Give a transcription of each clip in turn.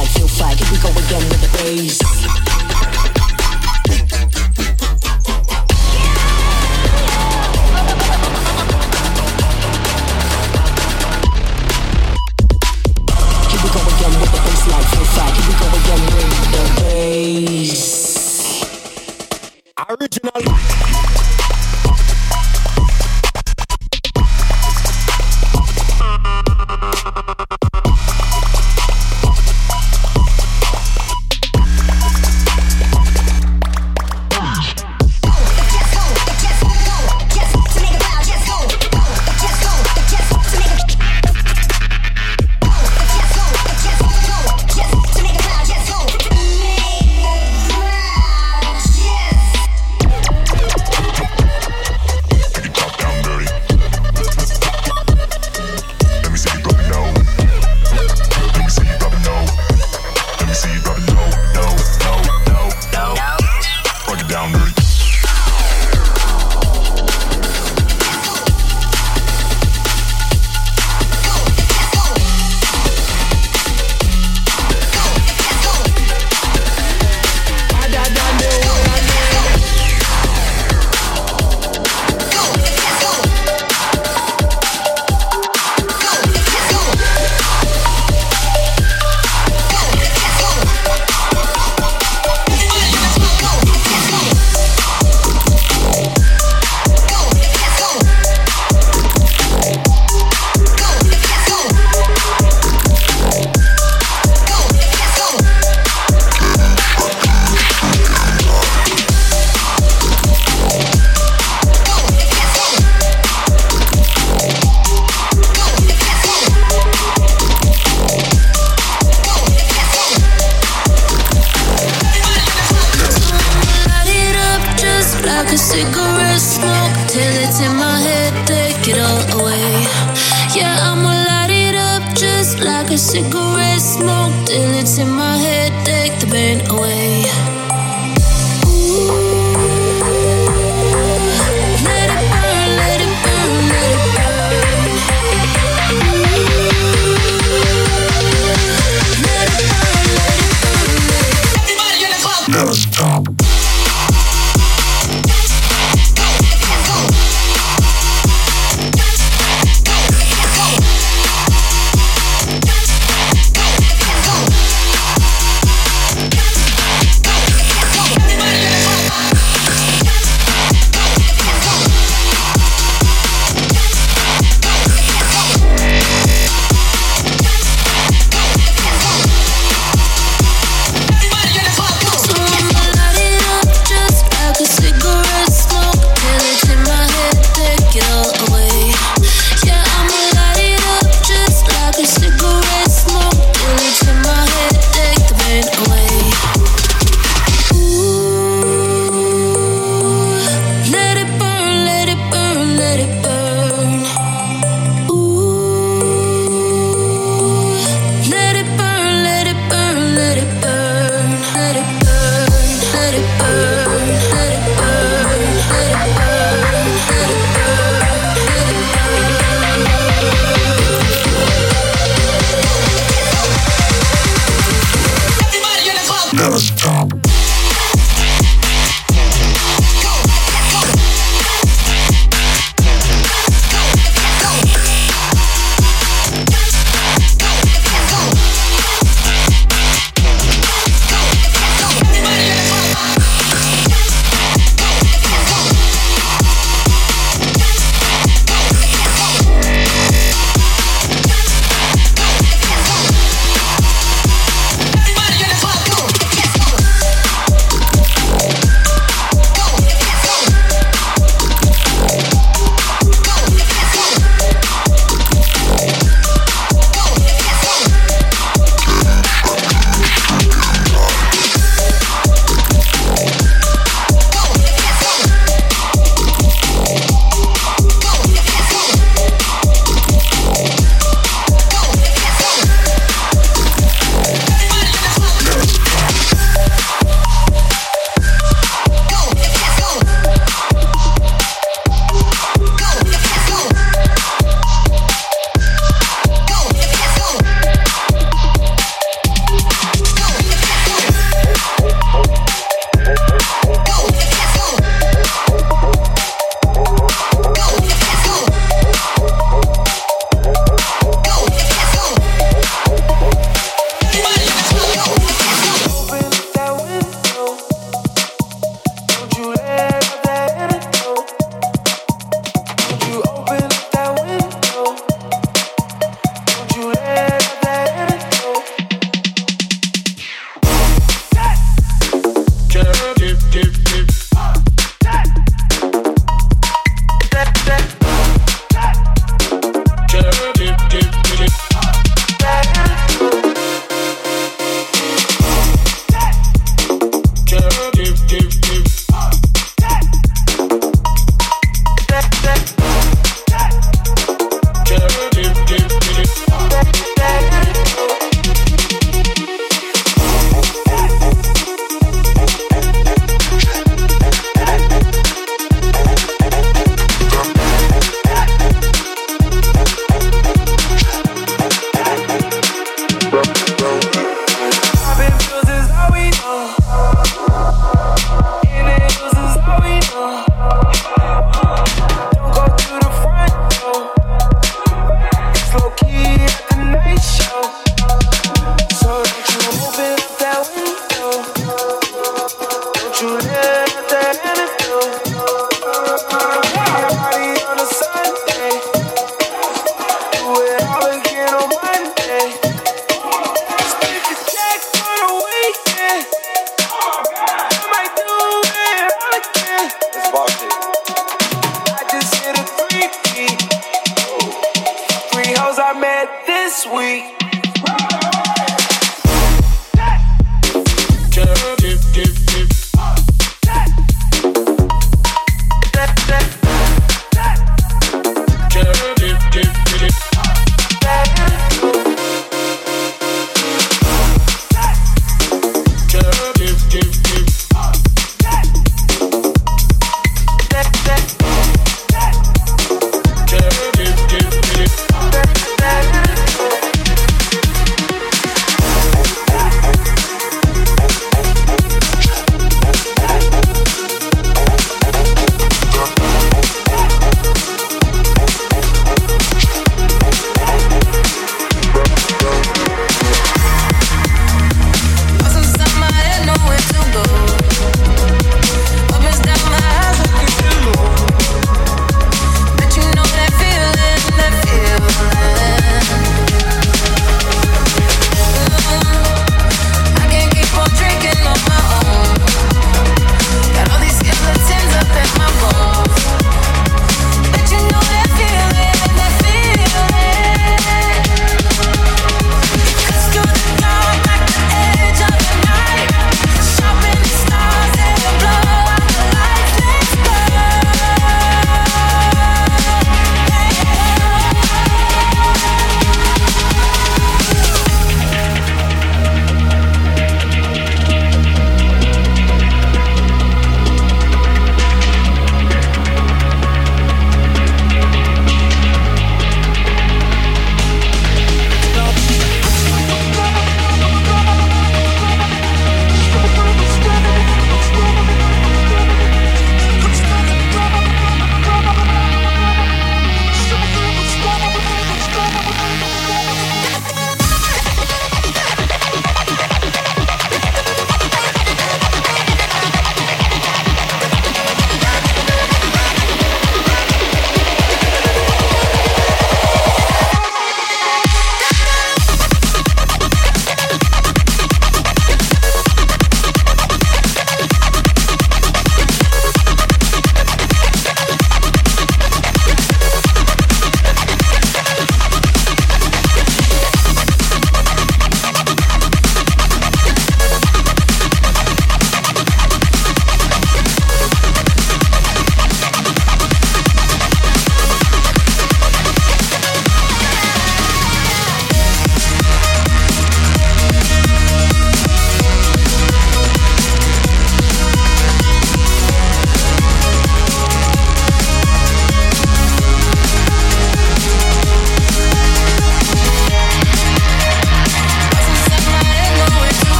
midnight feel five. Here we go again with the bass.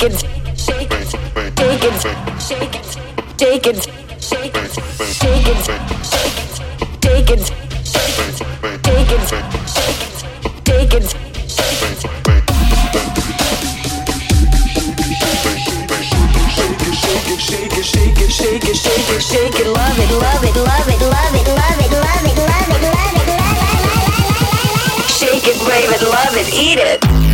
shake it, shake it, shake it, shake it, shake it, shake it, shake it, shake it, shake it, shake it, shake it. shake it, shake it, shake it, shake it, shake it, love it, love it, love it, love it, love it, love it, love it, love it, love it, shake it, rave it, love it, eat it.